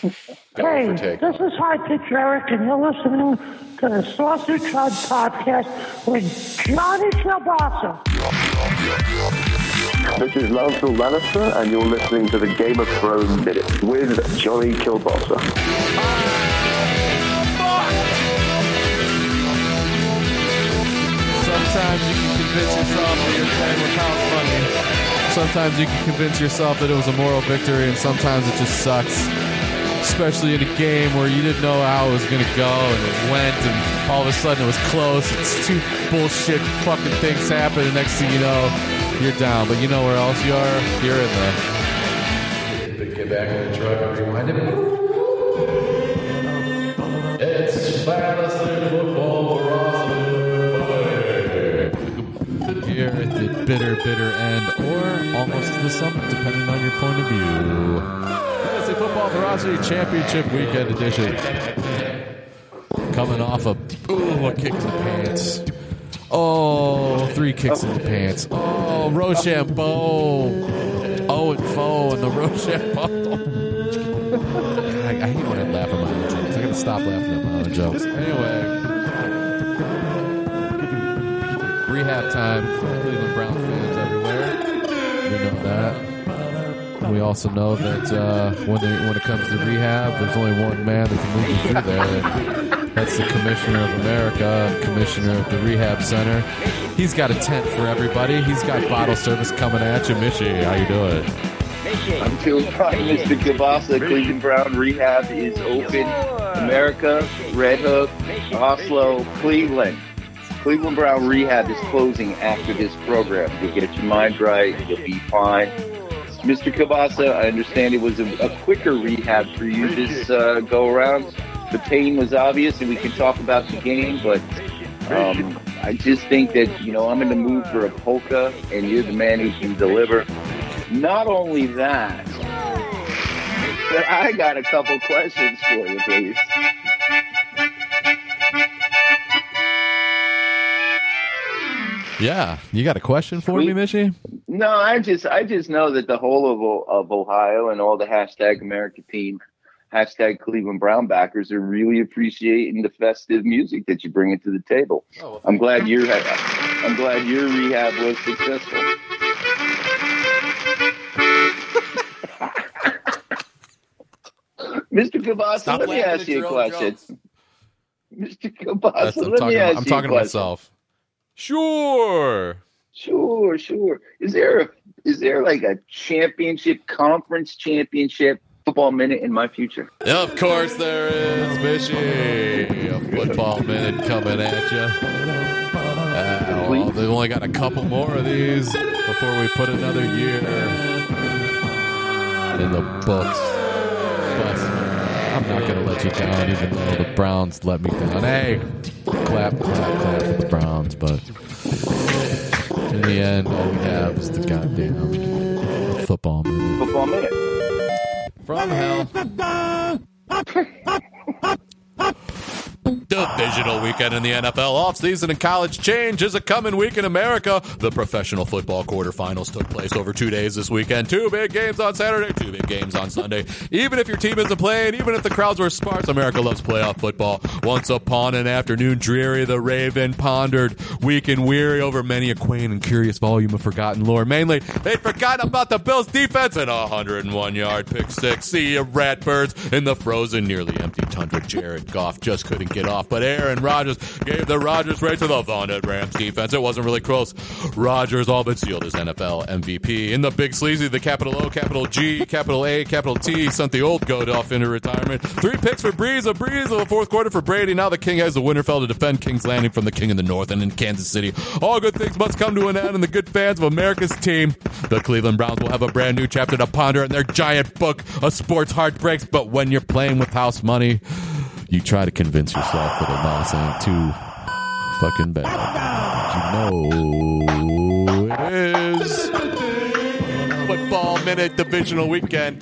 Hey, this is High Pitch Eric, and you're listening to the Sausage Hut podcast with Johnny Kielbasa. This is Lancel Lannister, and you're listening to the Game of Thrones Minute with Johnny Kielbasa. Sometimes you can convince yourself that you're playing with house money. Sometimes you can convince yourself that it was a moral victory, and sometimes it just sucks. Especially in a game where you didn't know how it was going to go, and it went, and all of a sudden it was close. It's two bullshit fucking things happen, and next thing you know, you're down. But you know where else you are? You're in the. Get back in the truck and rewind it. It's fantasy football for Here at the bitter, bitter end, or almost to the summit, depending on your point of view. Fantasy Football Ferocity Championship Weekend Edition. Coming off a ooh, a kick in the pants. Oh, three kicks in the pants. Oh, Rochambeau. Oh, and foe and the Rochambeau. I, I hate when I laugh at my own jokes. I gotta stop laughing at my own jokes. Anyway. Rehab time Cleveland Brown fans everywhere. We know that. Also know that uh, when they, when it comes to rehab, there's only one man that can move you through there. That's the Commissioner of America, Commissioner of the Rehab Center. He's got a tent for everybody. He's got bottle service coming at you. Mishy, how you doing? I'm doing fine, Mr. Kibasa. Cleveland Brown Rehab is open. America, Red Hook, Oslo, Cleveland. Cleveland Brown Rehab is closing after this program. You'll get your mind right. You'll be fine. Mr. Kibasa, I understand it was a, a quicker rehab for you this uh, go around. The pain was obvious, and we can talk about the game, but um, I just think that, you know, I'm in the mood for a polka, and you're the man who can deliver. Not only that, but I got a couple questions for you, please. Yeah, you got a question for me, Mishy? No, I just I just know that the whole of of Ohio and all the hashtag America team, hashtag Cleveland Brown backers are really appreciating the festive music that you bring into the table. Oh, I'm glad your I'm glad your rehab was successful. Mr. Kabasa, let me ask you a your own question. jokes. Mr. Kabasa, That's, I'm let talking, me ask you. I'm talking to myself. Sure. Sure, sure. Is there a, is there like a championship, conference championship football minute in my future? Of course there is, Mishy. A football minute coming at you. Uh, well, they've only got a couple more of these before we put another year in the books. But I'm not going to let you down, even though the Browns let me down. Hey, clap, clap, clap for the Browns. But in the end, all we have is the goddamn football minute. Football minute. From hell. Divisional weekend in the NFL offseason and college change is a coming week in America. The professional football quarterfinals took place over two days this weekend. Two big games on Saturday, two big games on Sunday. Even if your team isn't playing, even if the crowds were sparse, America loves playoff football. Once upon an afternoon dreary, the Raven pondered, weak and weary over many a quaint and curious volume of forgotten lore. Mainly, they'd forgotten about the Bills' defense and a 101 yard pick six. See ya, Ratbirds in the frozen, nearly empty tundra. Jared Goff just couldn't get off, but Aaron Rodgers gave the Rodgers race to the vaunted Rams defense. It wasn't really close. Rodgers all but sealed his NFL MVP. In the big sleazy, the capital O, capital G, capital A, capital T sent the old goat off into retirement. Three picks for Brees, a Breeze of the fourth quarter for Brady. Now the King has the Winterfell to defend King's Landing from the King in the North and in Kansas City. All good things must come to an end, and the good fans of America's team, the Cleveland Browns, will have a brand new chapter to ponder in their giant book of sports heartbreaks. But when you're playing with house money, you try to convince yourself that a loss ain't too fucking bad. You know it is football minute divisional weekend.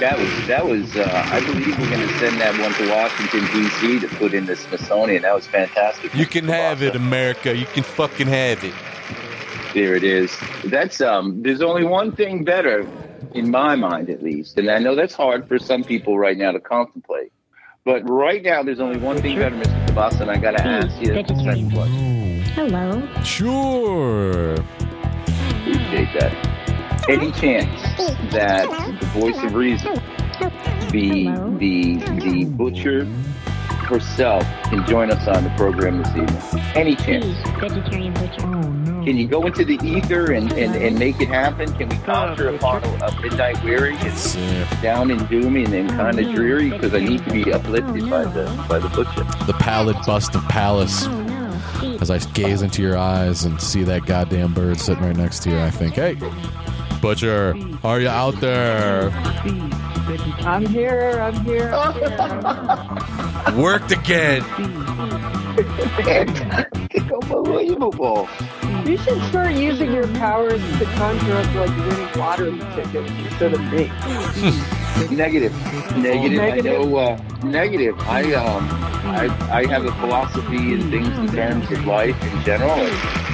That was that was. Uh, I believe we're going to send that one to Washington D.C. to put in the Smithsonian. That was fantastic. You can have it, America. You can fucking have it. There it is. That's um. There's only one thing better in my mind at least, and I know that's hard for some people right now to contemplate. But right now, there's only one thing better, Mr. Tabasa, and I got to ask you the second question. Hello. Sure. Appreciate that. Any chance that the voice of reason, the Hello. the the butcher herself, can join us on the program this evening? Any chance? Vegetarian butcher. Can you go into the ether and, and, and make it happen? Can we conjure upon a, a midnight weary? It's down and doomy and then kind of oh, dreary because I need to be uplifted by the oh, by the butcher. The pallid bust of Pallas. Oh no. Steve. As I gaze into your eyes and see that goddamn bird sitting right next to you, I think, hey, Butcher, are you out there? I'm here. I'm here. I'm here. Worked again. Unbelievable. You should start using your powers to conjure up like winning lottery tickets instead of me. Negative. Negative. I Negative? know. Uh, negative. I um. I I have a philosophy and things in terms of life in general.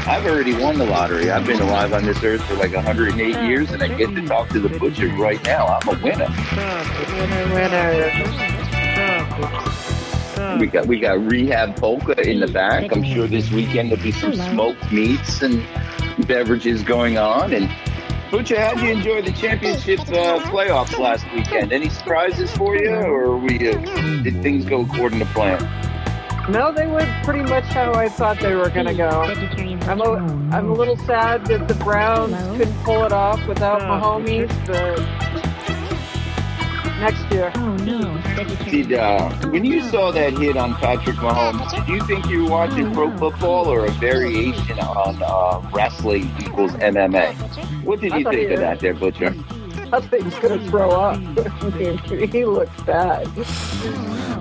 I've already won the lottery. I've been alive on this earth for like 108 years, and I get to talk to the butcher right now. I'm a winner. Winner, winner. We got we got rehab polka in the back. I'm sure this weekend there'll be some smoked meats and beverages going on. And Butcher, how'd you enjoy the championship uh, playoffs last weekend? Any surprises for you, or we uh, did things go according to plan? No, they went pretty much how I thought they were going to go. I'm a, I'm a little sad that the Browns couldn't pull it off without Mahomes, but next year. Oh no. Did uh, when you saw that hit on Patrick Mahomes, did you think you were watching pro football or a variation on uh, wrestling equals MMA? What did you think of that, there, Butcher? I think he's going to throw up. He looks bad.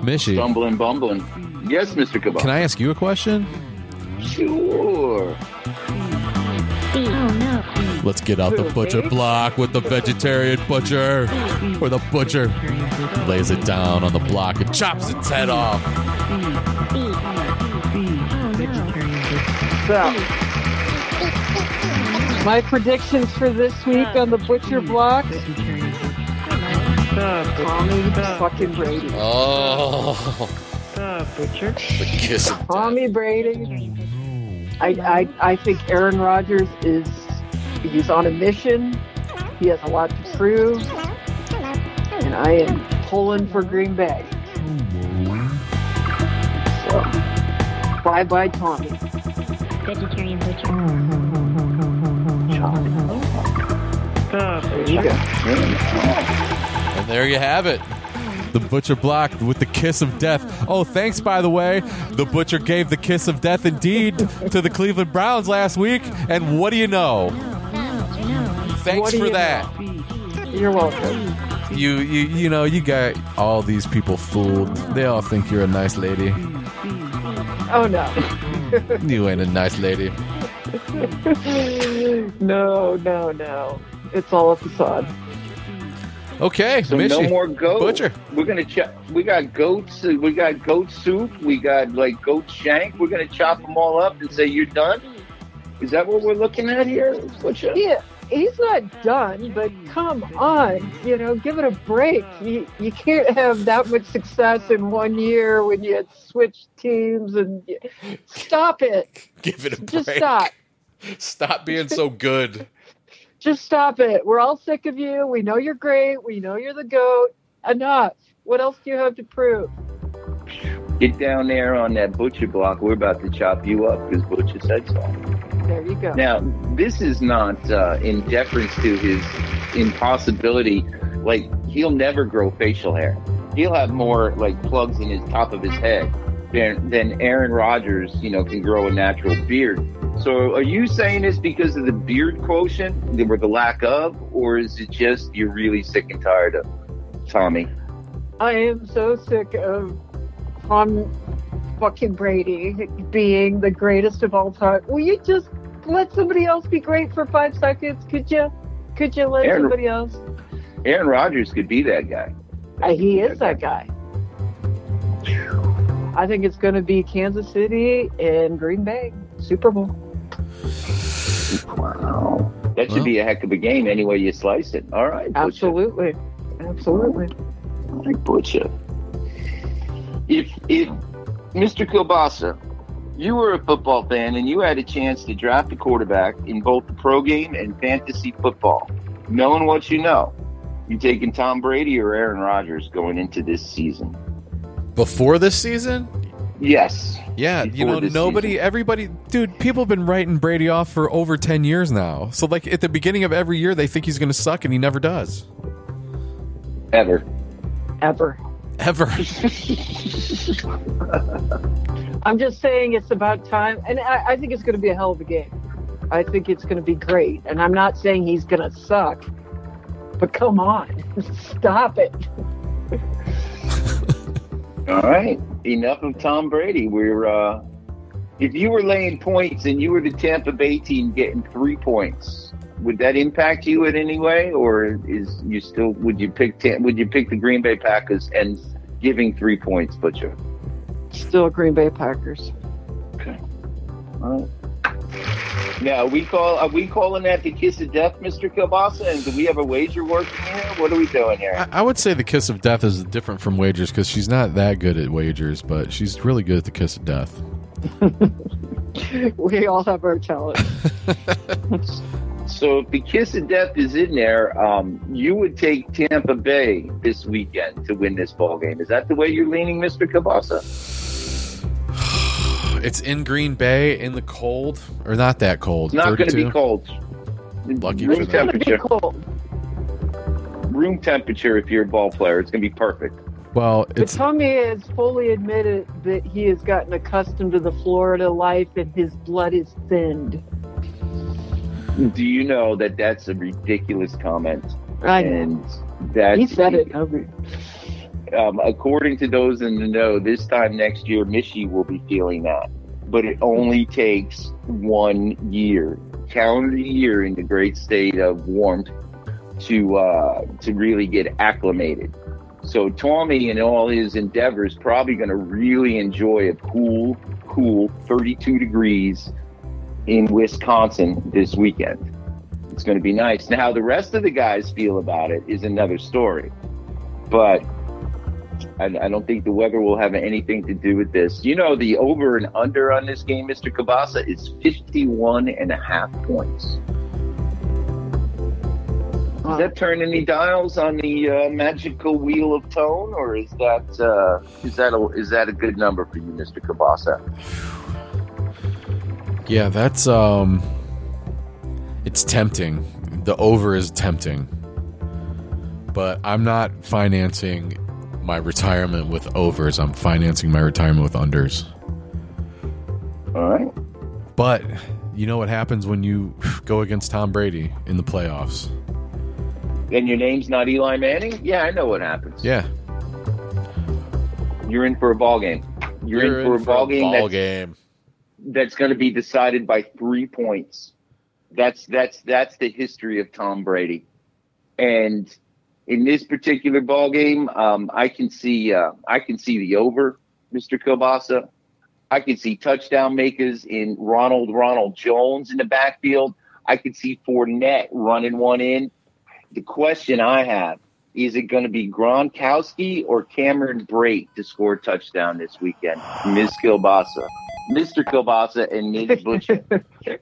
Mishy, Stumbling, bumbling. Yes, Mr. Cabal. can I ask you a question? Sure. Oh no. Let's get out the butcher block with the vegetarian butcher. Where the butcher lays it down on the block and chops its head off. Steve. No. So, my predictions for this week on the Butcher Block Tommy fucking Brady. Oh, the kiss. of Tommy Brady. I, I, I think Aaron Rodgers is he's on a mission. He has a lot to prove. And I am pulling for Green Bay. So bye bye Tommy. Vegetarian butcher. There you go. And there you have it. The butcher blocked with the kiss of death. Oh, thanks, by the way. The butcher gave the kiss of death indeed to the Cleveland Browns last week. And what do you know? Thanks for you that. You're welcome. You, you, you know, you got all these people fooled. They all think you're a nice lady. Oh no. You ain't a nice lady. no, no, no. It's all a facade. Okay, So Mishy. no more goat. Butcher. We're gonna chop. We got goats. uh, We got goat soup. We got like goat shank. We're gonna chop them all up and say you're done. Is that what we're looking at here, Butcher? Yeah, he's not done, but come on, you know, give it a break. You you can't have that much success in one year when you had switched teams and stop it. Give it a break. Just stop. Stop being so good. Just stop it. We're all sick of you. We know you're great. We know you're the goat. Enough. What else do you have to prove? Get down there on that butcher block. We're about to chop you up because Butcher said so. There you go. Now, this is not uh, in deference to his impossibility. Like he'll never grow facial hair. He'll have more like plugs in his top of his head than than Aaron Rodgers. You know, can grow a natural beard. So, are you saying this because of the beard quotient, or the lack of, or is it just you're really sick and tired of Tommy? I am so sick of Tom fucking Brady being the greatest of all time. Will you just let somebody else be great for five seconds? Could you? Could you let Aaron- somebody else? Aaron Rodgers could be that guy. Uh, he is that guy. I think it's going to be Kansas City and Green Bay Super Bowl. Wow. That should Well. be a heck of a game any way you slice it. All right. Butcher. Absolutely. Absolutely. All right, Butcher. If if Mr. Kielbasa, you were a football fan and you had a chance to draft a quarterback in both the pro game and fantasy football, knowing what you know, you taking Tom Brady or Aaron Rodgers going into this season? Before this season, Yes. yeah, you know, nobody, season. everybody, dude, people have been writing Brady off for over 10 years now. So, like, at the beginning of every year, they think he's going to suck, and he never does. Ever. Ever. Ever. I'm just saying it's about time, and I, I think it's going to be a hell of a game. I think it's going to be great, and I'm not saying he's going to suck, but come on, stop it. All right. Enough of Tom Brady. We're uh if you were laying points and you were the Tampa Bay team getting three points, would that impact you in any way, or is you still would you pick Tam- would you pick the Green Bay Packers and giving three points, Butcher? Still Green Bay Packers. Okay. All right. Now we call are we calling that the kiss of death, Mister Kielbasa? And do we have a wager working here? What are we doing here? I, I would say the kiss of death is different from wagers because she's not that good at wagers, but she's really good at the kiss of death. We all have our talent. So if the kiss of death is in there, um, you would take Tampa Bay this weekend to win this ball game. Is that the way you're leaning, Mister Kabasa? It's in Green Bay in the cold, or not that cold. It's not going to be cold. Lucky room for them. It's going to be temperature. cold. Room temperature. If you're a ball player, it's going to be perfect. Well, But it's Tommy has fully admitted that he has gotten accustomed to the Florida life and his blood is thinned. Do you know that that's a ridiculous comment? I. And that He said it. Um, according to those in the know, this time next year, Mishy will be feeling that. But it only takes one year, calendar year, in the great state of warmth to uh, to really get acclimated. So Tommy, in all his endeavors, probably going to really enjoy a cool, cool 32 degrees in Wisconsin this weekend. It's going to be nice. Now, the rest of the guys feel about it is another story. But I, I don't think the weather will have anything to do with this. You know, the over and under on this game, Mr. Kabasa, is 51 and a half points. Does that turn any dials on the uh, magical wheel of tone, or is that uh, is that a, is that a good number for you, Mr. Kabasa? Yeah, that's um, it's tempting. The over is tempting, but I'm not financing my retirement with overs. I'm financing my retirement with unders. All right. But you know what happens when you go against Tom Brady in the playoffs? And your name's not Eli Manning? Yeah, I know what happens. Yeah, You're in for a ball game. You're, in for a ball game ball game. That's going to be decided by three points. That's that's that's the history of Tom Brady. And in this particular ball game, um, I can see uh, I can see the over, Mr. Kielbasa. I can see touchdown makers in Ronald Ronald Jones in the backfield. I can see Fournette running one in. The question I have is it going to be Gronkowski or Cameron Brate to score a touchdown this weekend? Ms. Kielbasa, Mr. Kielbasa, and Ms. Butcher.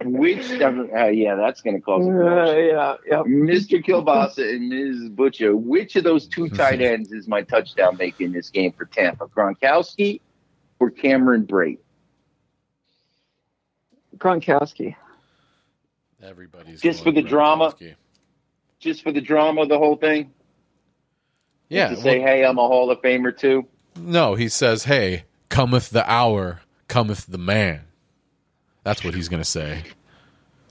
Which, uh, yeah, that's going to cause a uh, yeah, yeah. Mr. Kielbasa and Ms. Butcher, which of those two tight ends is my touchdown maker in this game for Tampa? Gronkowski or Cameron Brate? Gronkowski. Everybody's Just for the drama? Just for the drama of the whole thing? Yeah. To say, well, hey, I'm a Hall of Famer too? no, he says, "Hey, cometh the hour, cometh the man." That's what he's going to say.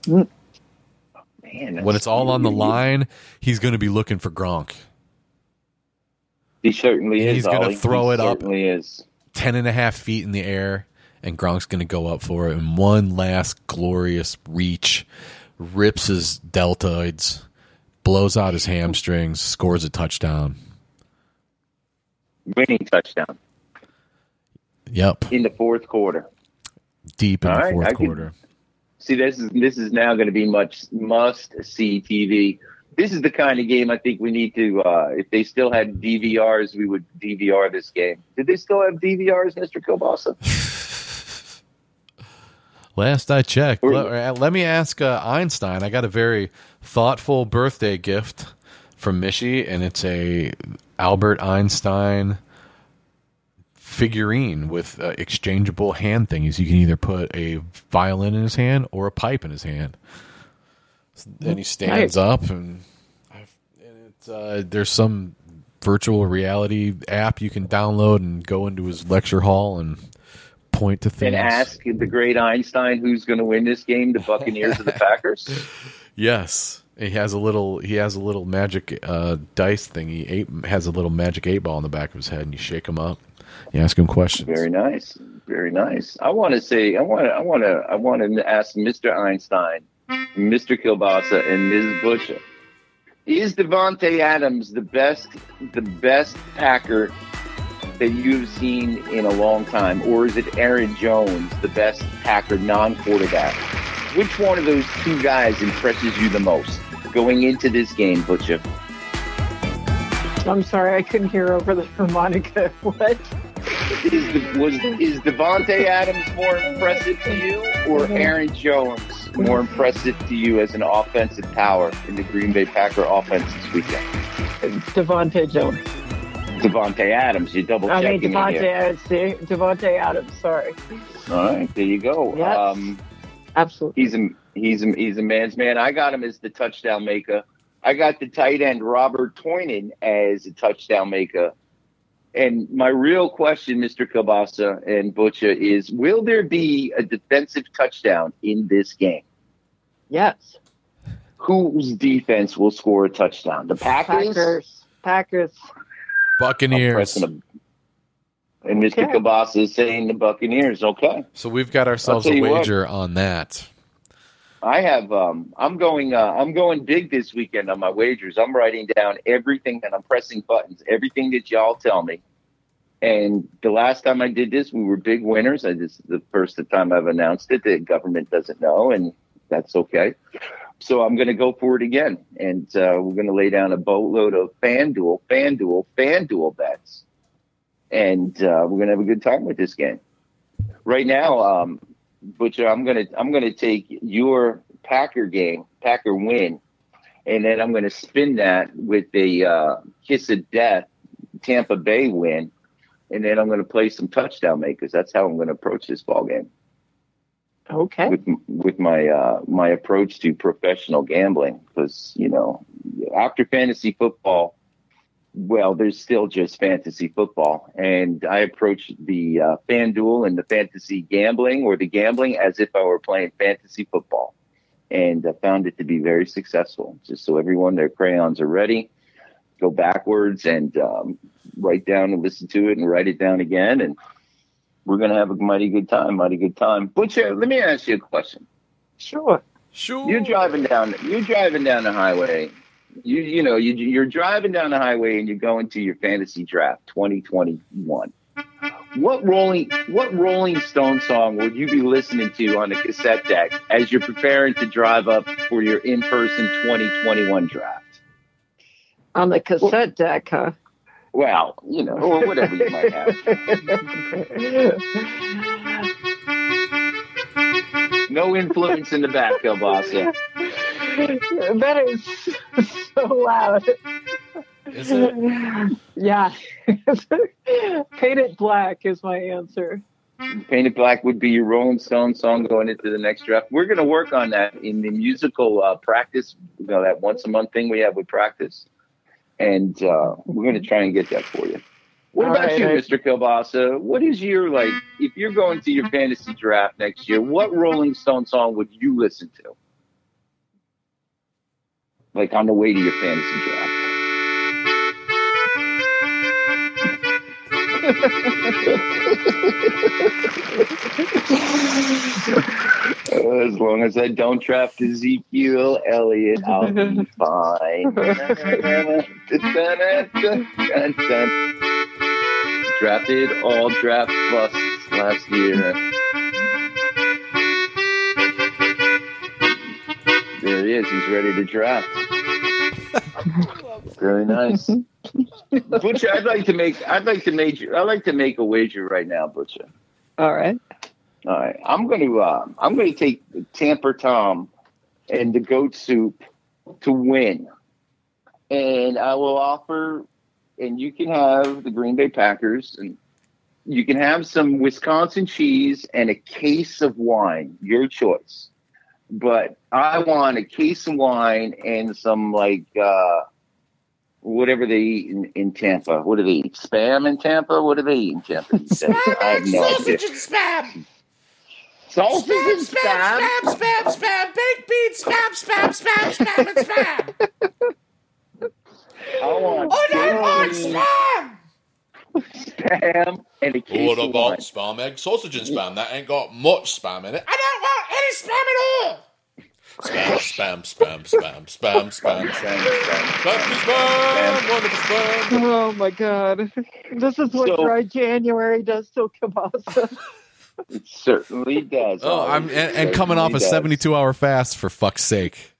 Man, When it's all on the line, he's going to be looking for Gronk. He certainly is. He's gonna throw He it up. Certainly is. Ten and a half feet in the air, and Gronk's going to go up for it in one last glorious reach, rips his deltoids, blows out his hamstrings, scores a touchdown. Winning touchdown Yep, in the fourth quarter. deep in All the right, fourth I could- quarter. See, this is this is now going to be much must see TV. This is the kind of game I think we need to. Uh, if they still had DVRs, we would DVR this game. Did they still have DVRs, Mister Kielbasa? Last I checked, Or- let, let me ask uh, Einstein. I got a very thoughtful birthday gift from Mishy, and it's a Albert Einstein figurine with uh, exchangeable hand thingies. You can either put a violin in his hand or a pipe in his hand. Then he stands Nice. up, and, I've, and it's, uh, there's some virtual reality app you can download and go into his lecture hall and point to things. And ask the great Einstein who's going to win this game, the Buccaneers or the Packers. Yes, he has a little. He has a little magic uh, dice thing. He has a little magic eight ball on the back of his head, and you shake him up. You ask him questions. Very nice, very nice. I want to say, I want to, I want to, I want to ask Mr. Einstein, Mr. Kielbasa, and Ms. Butcher. Is Davante Adams the best, the best Packer that you've seen in a long time, or is it Aaron Jones, the best Packer non-quarterback? Which one of those two guys impresses you the most going into this game, Butcher? I'm sorry, I couldn't hear over the harmonica. What? Is the, was is Davante Adams more impressive to you, or Aaron Jones more impressive to you as an offensive power in the Green Bay Packer offense this weekend? Devonte Jones. Devonte Adams, you double I checking mean, me Devontae here. Adams. see? Davante Adams, sorry. All right, there you go. Yes. Um, Absolutely. he's a he's a, he's a man's man. I got him as the touchdown maker. I got the tight end Robert Tonyan as a touchdown maker. And my real question, Mr. Kabasa and Butcher, is: Will there be a defensive touchdown in this game? Yes. Whose defense will score a touchdown? The Packers. Packers. Packers. Buccaneers. a- and Mr. Okay. Kabasa is saying the Buccaneers. Okay. So we've got ourselves a tell you what. wager on that. I have um I'm going uh I'm going big this weekend on my wagers. I'm writing down everything and I'm pressing buttons, everything that y'all tell me. And the last time I did this, we were big winners. I this is the first time I've announced it. The government doesn't know, and that's okay. So I'm going to go for it again, and uh, we're going to lay down a boatload of FanDuel, FanDuel, FanDuel bets, and uh, we're going to have a good time with this game. Right now, um, Butcher, I'm gonna I'm gonna take your Packer game, Packer win, and then I'm gonna spin that with a uh, kiss of death, Tampa Bay win, and then I'm gonna play some touchdown makers. That's how I'm gonna approach this ball game Okay. with with my uh, my approach to professional gambling because you know after fantasy football well there's still just fantasy football and i approach the uh, fanduel and the fantasy gambling or the gambling as if i were playing fantasy football and i found it to be very successful just so everyone their crayons are ready go backwards and um, write down and listen to it and write it down again and we're going to have a mighty good time mighty good time butcher let me ask you a question Sure. Sure. you're driving down. You're driving down the highway. You you know you you're driving down the highway and you're going to your fantasy draft 2021. What rolling What Rolling Stone song would you be listening to on the cassette deck as you're preparing to drive up for your in person 2021 draft? On the cassette deck, huh? Well, you know, or whatever you might have. No influence in the back, Kielbasa. that is so loud. Is it? Yeah. Paint it black is my answer. Painted Black would be your Rolling Stone song going into the next draft. We're going to work on that in the musical uh, practice, you know, that once a month thing we have with practice. And uh, we're going to try and get that for you. What All about right, you, I- Mr. Kielbasa? What is your, like, if you're going to your fantasy draft next year, what Rolling Stone song would you listen to? Like on the way to your fantasy draft. As long as I don't draft Ezekiel Elliott, I'll be fine. Drafted all draft busts last year. There he is. He's ready to draft. Very nice. Butcher, I'd like to make I'd like to make I'd like to make a wager right now, Butcher. All right. All right. I'm gonna uh, I'm gonna take Tamper Tom and the goat soup to win. And I will offer and you can have the Green Bay Packers and you can have some Wisconsin cheese and a case of wine, your choice. But I want a case of wine and some like uh whatever they eat in, in Tampa. What do they eat? Spam in Tampa? What do they eat in Tampa? days? I have no idea. spam. Sausage and spam. spam, spam, baked beans, spam, spam, spam, spam, and spam. I want Oh, I want bacon, spam. spam and a case What of about wine. spam, egg, sausage, and spam? That ain't got much spam in it. I don't want any spam at all. Spam, spam, spam, spam, spam, spam, spam. Spam, spam. Happy spam, wonderful spam. Oh my god. This is what So- dry January does to Kabasa. It certainly does. Oh, I'm and, and coming off a does. 72 hour fast for fuck's sake.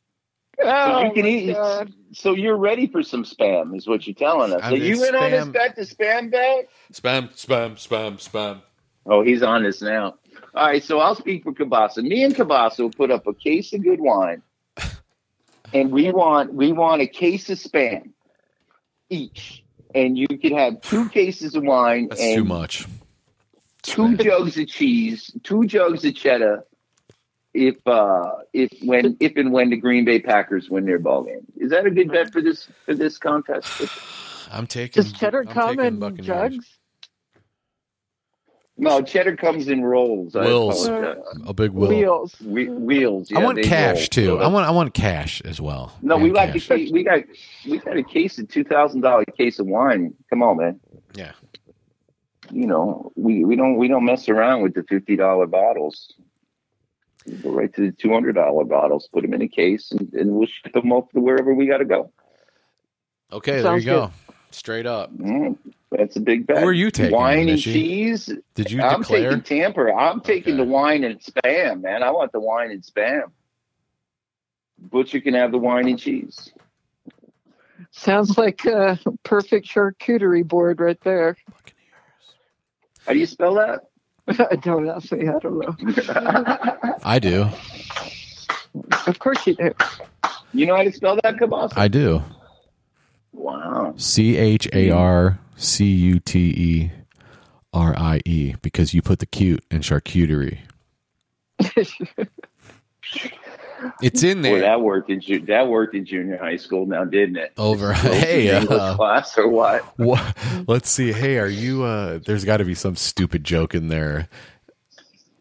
So Oh you can my eat. god. So you're ready for some spam, is what you're telling us. I So you went on this spam- bet, the spam bet. Spam, spam, spam, spam. Oh, he's on this now. All right, so I'll speak for Kabasa. Me and Kabasa will put up a case of good wine, and we want we want a case of spam each, and you could have two cases of wine That's and too much. Two jugs of cheese, two jugs of cheddar. If uh if when if and when the Green Bay Packers win their ball game, is that a good bet for this for this contest? I'm taking. Does cheddar I'm come in jugs? No, cheddar comes in rolls. I Wills. apologize. A big will. Wheels. We, wheels. I want cash roll. too. I want. I want cash as well. No, we And like the cash. case. We got we got a case of two thousand dollar case of wine. Come on, man. Yeah. You know we, we don't we don't mess around with the fifty dollar bottles. We go right to the two hundred dollar bottles. Put them in a case and, and we'll ship them up to wherever we got to go. Okay, there Sounds you go. Straight up. Mm, that's a big bet. Who are you taking, Wine and cheese. Did you I'm declare? taking Tamper. I'm taking Okay. the wine and spam, man. I want the wine and spam. Butcher can have the wine and cheese. Sounds like a perfect charcuterie board right there. How do you spell that? don't ask me. I don't know. I do. Of course you do. You know how to spell that, Kabasa? I do. Wow. C H A R C U T E R I E because you put the cute in charcuterie. It's in Boy, there. that worked in ju- that worked in junior high school now, didn't it? Over. Hey, uh, class or what? What? Let's see. Hey, are you? uh There's got to be some stupid joke in there.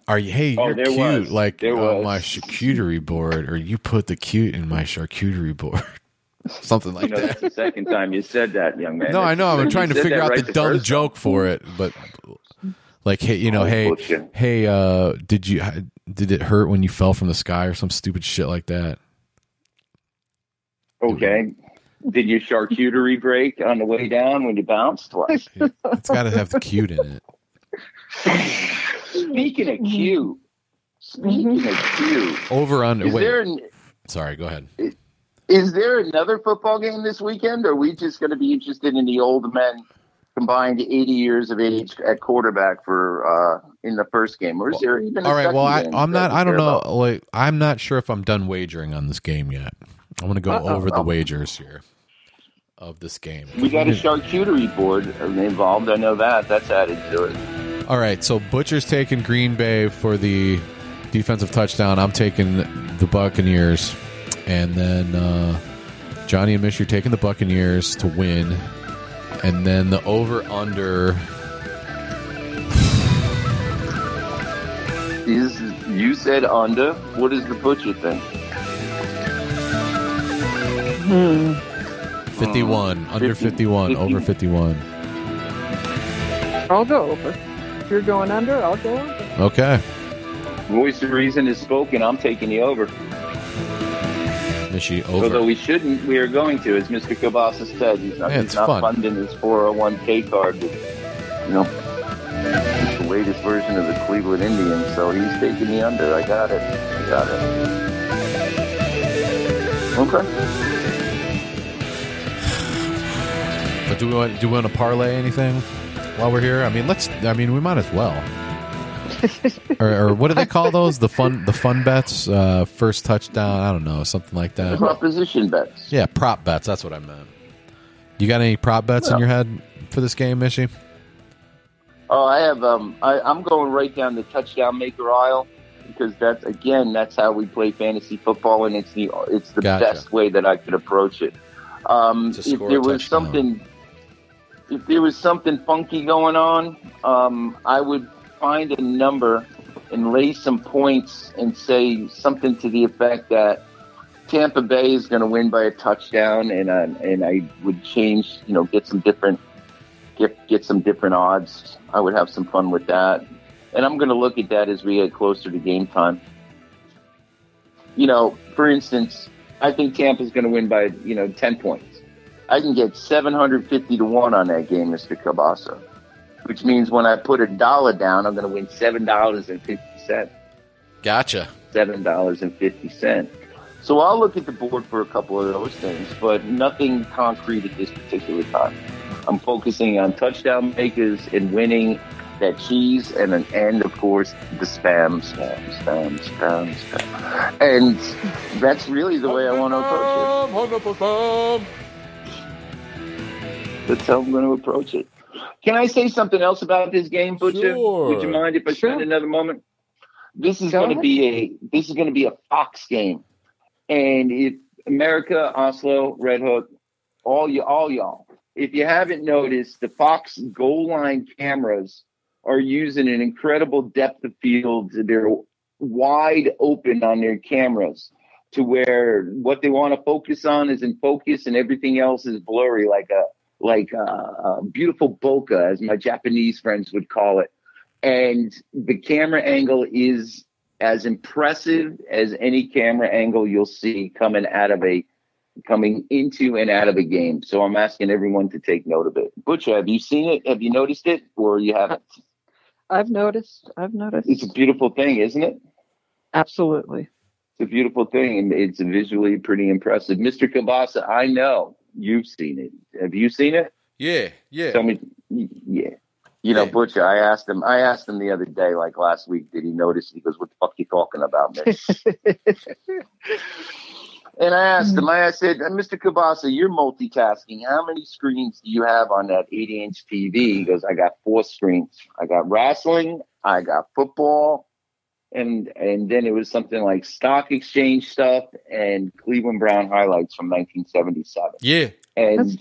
Are you? Hey, Oh, you're cute. was. Like There on was. my charcuterie board, or you put the cute in my charcuterie board. Something like You know, that. that's the second time you said that, young man. No, I know. I'm trying to figure out right the dumb first joke for it, but like, hey, you know, Oh, hey, bullshit. hey, uh, did you did it hurt when you fell from the sky or some stupid shit like that? Okay. Did your charcuterie break on the way down when you bounced? What? It's got to have the cute in it. Speaking of cute, speaking of cute, Over under. is Wait, there an, sorry. Go ahead. is there another football game this weekend? Or are we just going to be interested in the old men combined 80 years of age at quarterback for uh, in the first game? Or is there even a All right. Well, I, i'm not. I don't know. about? Like, I'm not sure if I'm done wagering on this game yet. I'm going to go Uh-oh. over the wagers here of this game. We got a charcuterie board involved. I know that. That's added to it. All right, so Butcher's taking Green Bay for the defensive touchdown. I'm taking the Buccaneers, and then uh, Johnny and Mish are taking the Buccaneers to win, and then the over under. Is you said under? What is the butcher thing? Hmm. 51 under 50, 51 50. over 51 I'll go over. If you're going under, I'll go over. okay Voice of reason is spoken. I'm taking you over. Mishy Although we shouldn't, we are going to, as Mr. Kabasa said. He's not, Yeah, he's not fun. funding his 401k card with, you know, the latest version of the Cleveland Indians. So he's taking me under. I got it. I got it. Okay. But do we want do we want to parlay anything while we're here? I mean, let's. I mean, we might as well. or, or what do they call those? The fun the fun bets, uh, first touchdown. I don't know, something like that. Proposition bets. Yeah, prop bets. That's what I meant. You got any prop bets in your head for this game, Mishy? Oh, I have. Um, I, I'm going right down the touchdown maker aisle because that's again that's how we play fantasy football, and it's the it's the Gotcha. best way that I could approach it. Um, if there was touchdown. something, if there was something funky going on, um, I would find a number and lay some points and say something to the effect that Tampa Bay is going to win by a touchdown, and uh, and I would change, you know, get some different get get some different odds. I would have some fun with that, and I'm going to look at that as we get closer to game time. You know, for instance, I think Tampa's going to win by you know ten points. I can get 750 to one on that game, Mister Cabasa, which means when I put a dollar down, I'm going to win seven dollars and fifty cents. Gotcha. seven dollars and fifty cent. So I'll look at the board for a couple of those things, but nothing concrete at this particular time. I'm focusing on touchdown makers and winning that cheese, and then and of course the spam, spam, spam, spam, spam. And that's really the way I want to approach it. That's how I'm going to approach it. Can I say something else about this game, Butcher? Sure. Would you mind if I Sure. spend another moment? This is Go going to ahead. be a this is going to be a Fox game, and if America, Oslo, Red Hook, all you all y'all, if you haven't noticed, the Fox goal line cameras are using an incredible depth of field. They're wide open on their cameras to where what they want to focus on is in focus and everything else is blurry, like a like a, a beautiful bokeh, as my Japanese friends would call it. And the camera angle is as impressive as any camera angle you'll see coming out of a coming into and out of a game. So I'm asking everyone to take note of it. Butcher, have you seen it? Have you noticed it, or you haven't? I've noticed. I've noticed. It's a beautiful thing, isn't it? Absolutely. It's a beautiful thing, and it's visually pretty impressive. Mr. Kabasa, I know you've seen it. Have you seen it? Yeah, yeah. Tell me, yeah. You know, Yeah. Butcher. I asked him. I asked him the other day, like last week, did he notice? He goes, "What the fuck you talking about, man?" and I asked him. I said, "Uh, "Mr. Kabasa, you're multitasking. How many screens do you have on that 80-inch TV?" He goes, "I got four screens. I got wrestling. I got football." And and then it was something like stock exchange stuff and Cleveland Brown highlights from 1977 Yeah. and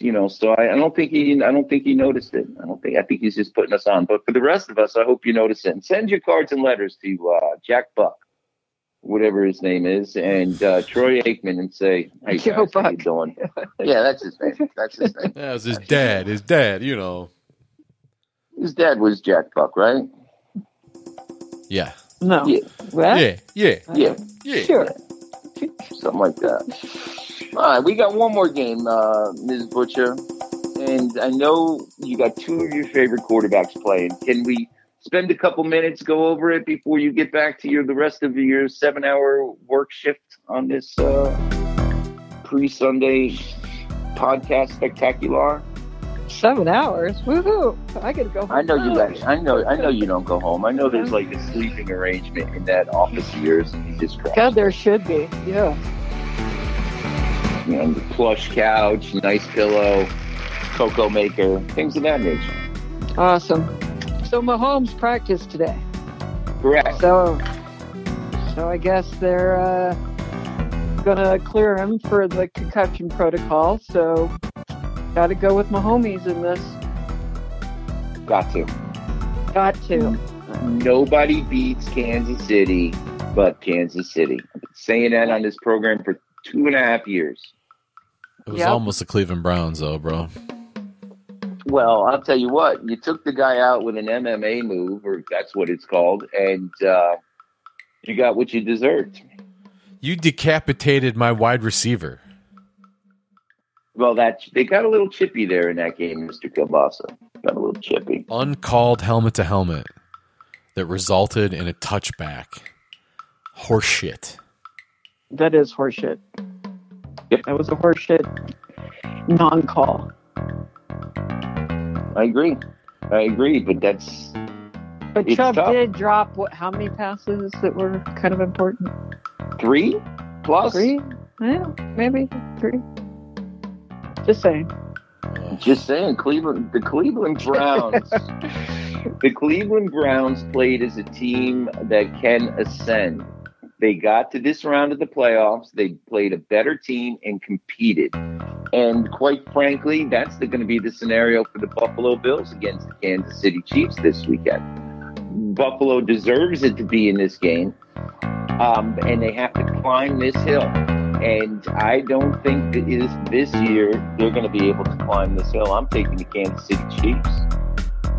you know, so I, I don't think he, I don't think he noticed it. I don't think, I think he's just putting us on. But for the rest of us, I hope you notice it and send your cards and letters to uh, Jack Buck, whatever his name is, and uh, Troy Aikman, and say, "Hey, Joe guys, how you Buck. doing?" yeah, that's his name. That's his name. That was his dad. His dad, you know. His dad was Jack Buck, right? Yeah. No. Yeah, What? Yeah. Yeah. yeah, Yeah. Sure. something like that. All right, we got one more game, uh, Ms. Butcher, and I know you got two of your favorite quarterbacks playing. Can we spend a couple minutes go over it before you get back to your the rest of your seven-hour work shift on this uh, pre-Sunday podcast spectacular? Seven hours. Woohoo! I gotta go. Home. I know you guys. I know. I know you don't go home. I know there's like a sleeping arrangement in that office of yours. and You just crash. God, there should be. Yeah. you know, the plush couch, nice pillow, cocoa maker, things of that nature. Awesome. So Mahomes practiced today. Correct. So, so I guess they're uh, gonna clear him for the concussion protocol. So, got to go with my homies in this. Got to. Got to. Nobody beats Kansas City but Kansas City. I've been saying that on this program for two and a half years. It was Yep. almost the Cleveland Browns, though, bro. Well, I'll tell you what, you took the guy out with an MMA move, or that's what it's called, and uh, you got what you deserved. You decapitated my wide receiver. Well, that they got a little chippy there in that game, Mr. Kielbasa. Got a little chippy. Uncalled helmet to helmet that resulted in a touchback. Horseshit. That is horseshit. Yep. That was a horseshit non-call. I agree. I agree, but that's But It's Chubb tough. did drop what? How many passes that were kind of important? three plus. Three? Yeah, maybe three. Just saying. Just saying, Cleveland, the Cleveland Browns, the Cleveland Browns played as a team that can ascend. They got to this round of the playoffs. They played a better team and competed. And quite frankly, that's going to be the scenario for the Buffalo Bills against the Kansas City Chiefs this weekend. Buffalo deserves it to be in this game, um, and they have to climb this hill. And I don't think that is this year they're going to be able to climb this hill. I'm taking the Kansas City Chiefs.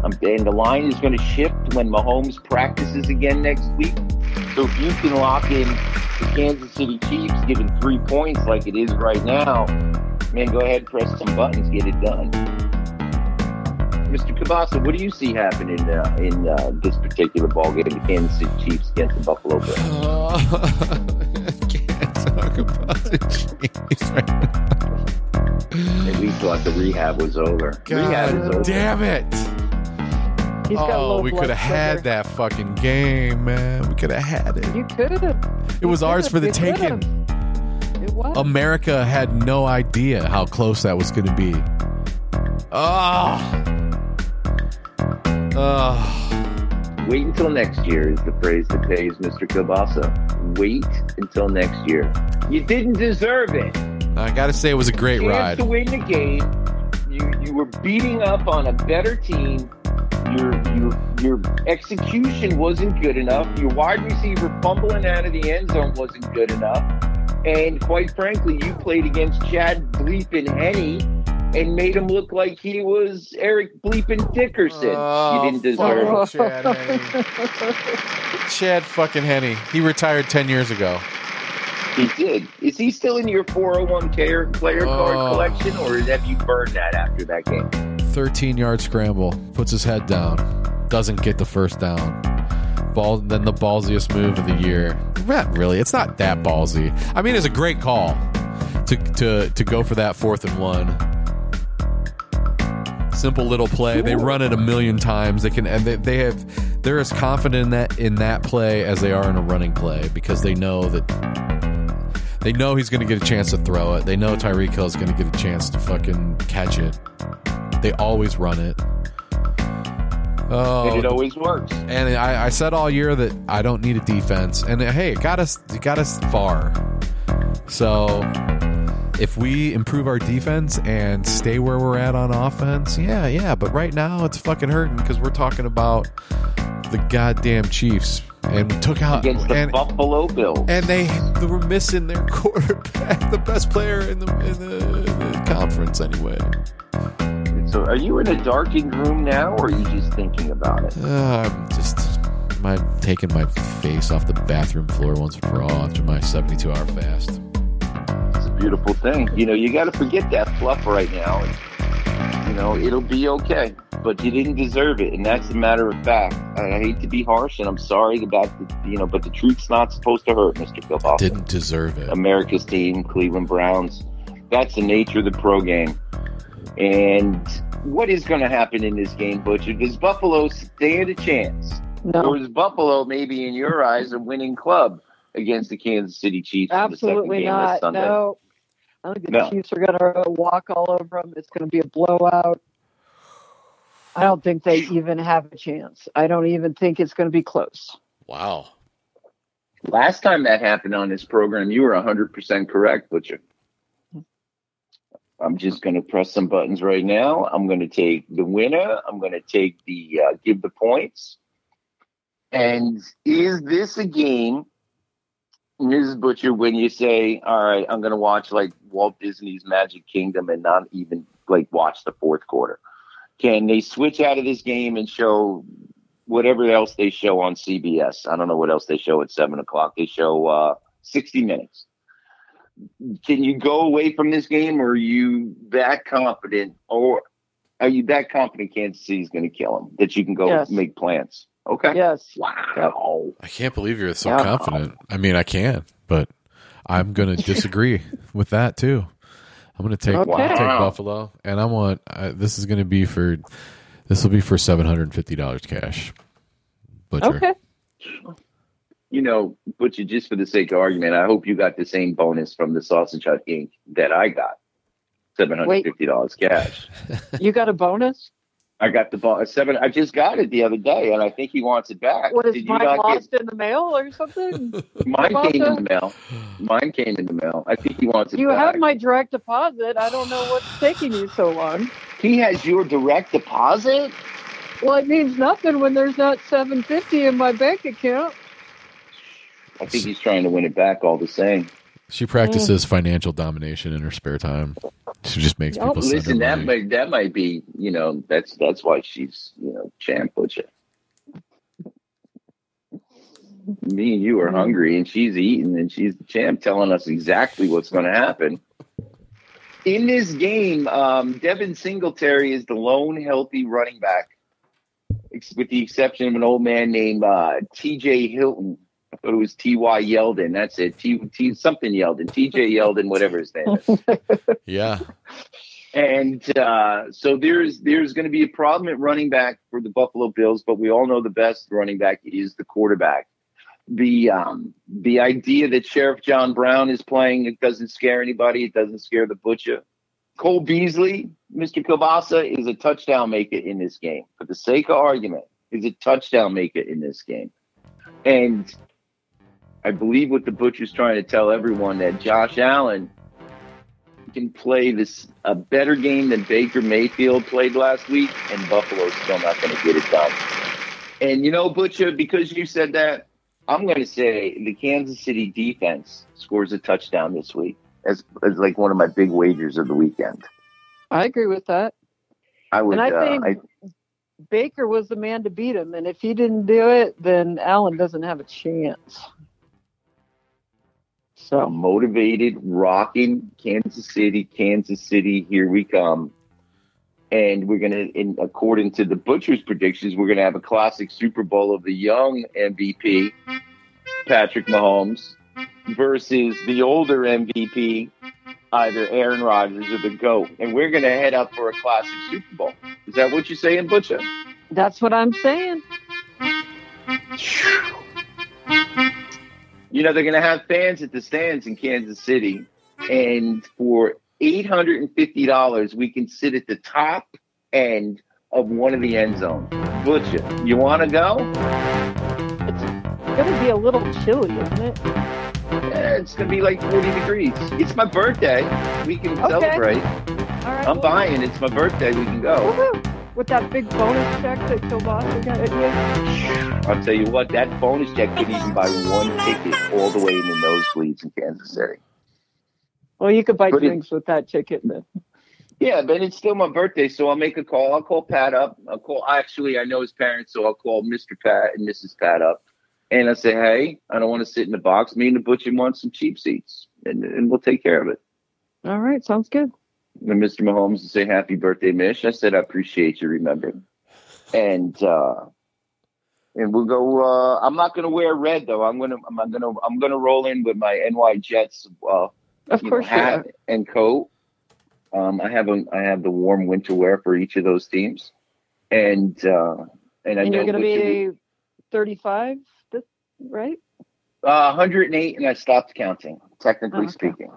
Um, and the line is going to shift when Mahomes practices again next week. So if you can lock in the Kansas City Chiefs giving three points like it is right now, man, go ahead, and press some buttons, get it done. Mr. Kabasa, what do you see happening uh, in uh, this particular ball game, the Kansas City Chiefs against the Buffalo Bills? can't talk about the Chiefs right now. At least thought the rehab was over. rehab is over. God damn it. He's Oh, we could have had that fucking game, man. We could have had it. You could have. It was ours for the You could've. taking. It was. America had no idea how close that was going to be. Oh. Oh. Wait until next year is the phrase that pays Mr. Kielbasa. Wait until next year. You didn't deserve it. I got to say, it was a great Chance ride. to win the game. You you were beating up on a better team. Your your your execution wasn't good enough. Your wide receiver fumbling out of the end zone wasn't good enough. And quite frankly, you played against Chad Bleepin Henne and made him look like he was Eric Bleepin Dickerson. Oh, you didn't deserve it. Chad. Chad fucking Henne. He retired 10 years ago. He did. Is he still in your 401k or player card Oh. collection, or have you burned that after that game? 13 yard scramble. Puts his head down. Doesn't get the first down. Ball, then the ballsiest move of the year. Not really. It's not that ballsy. I mean, it's a great call to to to go for that fourth and one. Simple little play. They run it a million times. They can and they, they have they're as confident in that in that play as they are in a running play because they know that they know he's going to get a chance to throw it. They know Tyreek Hill is going to get a chance to fucking catch it. They always run it. Oh, and it oh. always works. and I, I said all year that I don't need a defense, and hey, it got us it got us far. So if we improve our defense and stay where we're at on offense, yeah, yeah. But right now it's fucking hurting because we're talking about the goddamn Chiefs, and we took out Against the and, Buffalo Bills. and they, they were missing their quarterback, the best player in the in the, in the conference anyway. So, are you in a darkened room now, or are you just thinking about it? Uh, I'm just my taking my face off the bathroom floor once and for all after my 72 hour fast. It's a beautiful thing. You know, you got to forget that fluff right now. And, you know, it'll be okay. But you didn't deserve it, and that's a matter of fact. I hate to be harsh, and I'm sorry about the, you know, but the truth's not supposed to hurt, Mr. Kielbasa. Didn't deserve it. America's team, Cleveland Browns. That's the nature of the pro game. And what is going to happen in this game, Butcher? Does Buffalo stand a chance? no, Or is Buffalo, maybe in your eyes, a winning club against the Kansas City Chiefs? in the second absolutely game this not. Sunday? No, I think the No. Chiefs are going to walk all over them. It's going to be a blowout. I don't think they even have a chance. I don't even think it's going to be close. Wow. Last time that happened on this program, you were 100% correct, Butcher. I'm just going to press some buttons right now. I'm going to take the winner. I'm going to take the uh, give the points. And is this a game, Mrs. Butcher, when you say, all right, I'm going to watch like Walt Disney's Magic Kingdom and not even like watch the fourth quarter? Can they switch out of this game and show whatever else they show on CBS. I don't know what else they show at seven o'clock. They show uh, 60 minutes. Can you go away from this game, or are you that confident, or are you that confident Kansas City's going to kill them that you can go Yes. make plans? Okay. Yes. Wow. I can't believe you're so Yeah. confident. I mean, I can, but I'm going to disagree with that too. I'm going to take Okay. take Wow. Buffalo, and I want uh, this is going to be for this will be for seven hundred and fifty dollars cash. Butcher. Okay. You know, Butcher, just for the sake of argument, I hope you got the same bonus from the Sausage Hut Inc. that I got. Seven hundred fifty dollars cash. You got a bonus? I got the bonus seven. I just got it the other day, and I think he wants it back. What is Did you mine not lost in the mail or something? mine? Came in the mail. Mine came in the mail. I think he wants it You back. have my direct deposit. I don't know what's taking you so long. he has your direct deposit. Well, it means nothing when there's not seven fifty in my bank account. I think he's trying to win it back all the same. She practices financial domination in her spare time. She just makes people Listen, that money. might that might be you know that's that's why she's you know champ butcher. Me and you are hungry, and she's eating, and she's the champ, telling us exactly what's going to happen. In this game, um, Devin Singletary is the lone healthy running back, with the exception of an old man named uh, T.J. Hilton. Thought it was T.Y. Yeldon. That's it. T, T something Yeldon. T.J. Yeldon, whatever his name is. Yeah. And uh, so there's there's going to be a problem at running back for the Buffalo Bills, but we all know the best running back is the quarterback. The um, the idea that Sheriff John Brown is playing it doesn't scare anybody. It doesn't scare the butcher. Cole Beasley, Mr. Kielbasa, is a touchdown maker in this game. For the sake of argument, is a touchdown maker in this game. And I believe what the butcher's trying to tell everyone that Josh Allen can play this a better game than Baker Mayfield played last week, and Buffalo's still not going to get it done. And you know, Butcher, because you said that, I'm going to say the Kansas City defense scores a touchdown this week as as like one of my big wagers of the weekend. I agree with that. I would. And I uh, think I, Baker was the man to beat him, and if he didn't do it, then Allen doesn't have a chance. So motivated, rocking Kansas City, Kansas City, here we come. And we're going to, in according to the Butcher's predictions, we're going to have a classic Super Bowl of the young MVP, Patrick Mahomes, versus the older MVP, either Aaron Rodgers or the GOAT. And we're going to head up for a classic Super Bowl. Is that what you're saying, Butcher? that's what I'm saying. You know they're going to have fans at the stands in Kansas City, and for eight hundred and fifty dollars, we can sit at the top end of one of the end zones. Butcher, you want to go? It's going to be a little chilly, isn't it? Yeah, it's going to be like forty degrees. It's my birthday. We can Okay. celebrate. All right. I'm well, buying. It's my birthday. We can go. woohoo. With that big bonus check that Kielbasa got you. I'll tell you what. That bonus check could even buy one ticket all the way in the nosebleeds in Kansas City. Well, you could buy But it- drinks with that ticket then. Yeah, but it's still my birthday, so I'll make a call. I'll call Pat up. I'll call. Actually, I know his parents, so I'll call Mr. Pat and Mrs. Pat up, and I say, "Hey, I don't want to sit in the box. Me and the butcher want some cheap seats, and, and we'll take care of it." All right, sounds good. Mr. Mahomes will say, "Happy birthday, Mish." I said, "I appreciate you remembering," and uh, and we'll go. Uh, I'm not going to wear red though. I'm gonna. I'm gonna. I'm gonna roll in with my NY Jets. Uh, Of you know, course, hat and coat. Um, I have a, I have the warm winter wear for each of those teams, and uh, and I And know you're going to be 35, this, right? uh, 108, and I stopped counting. Technically Oh, okay. speaking,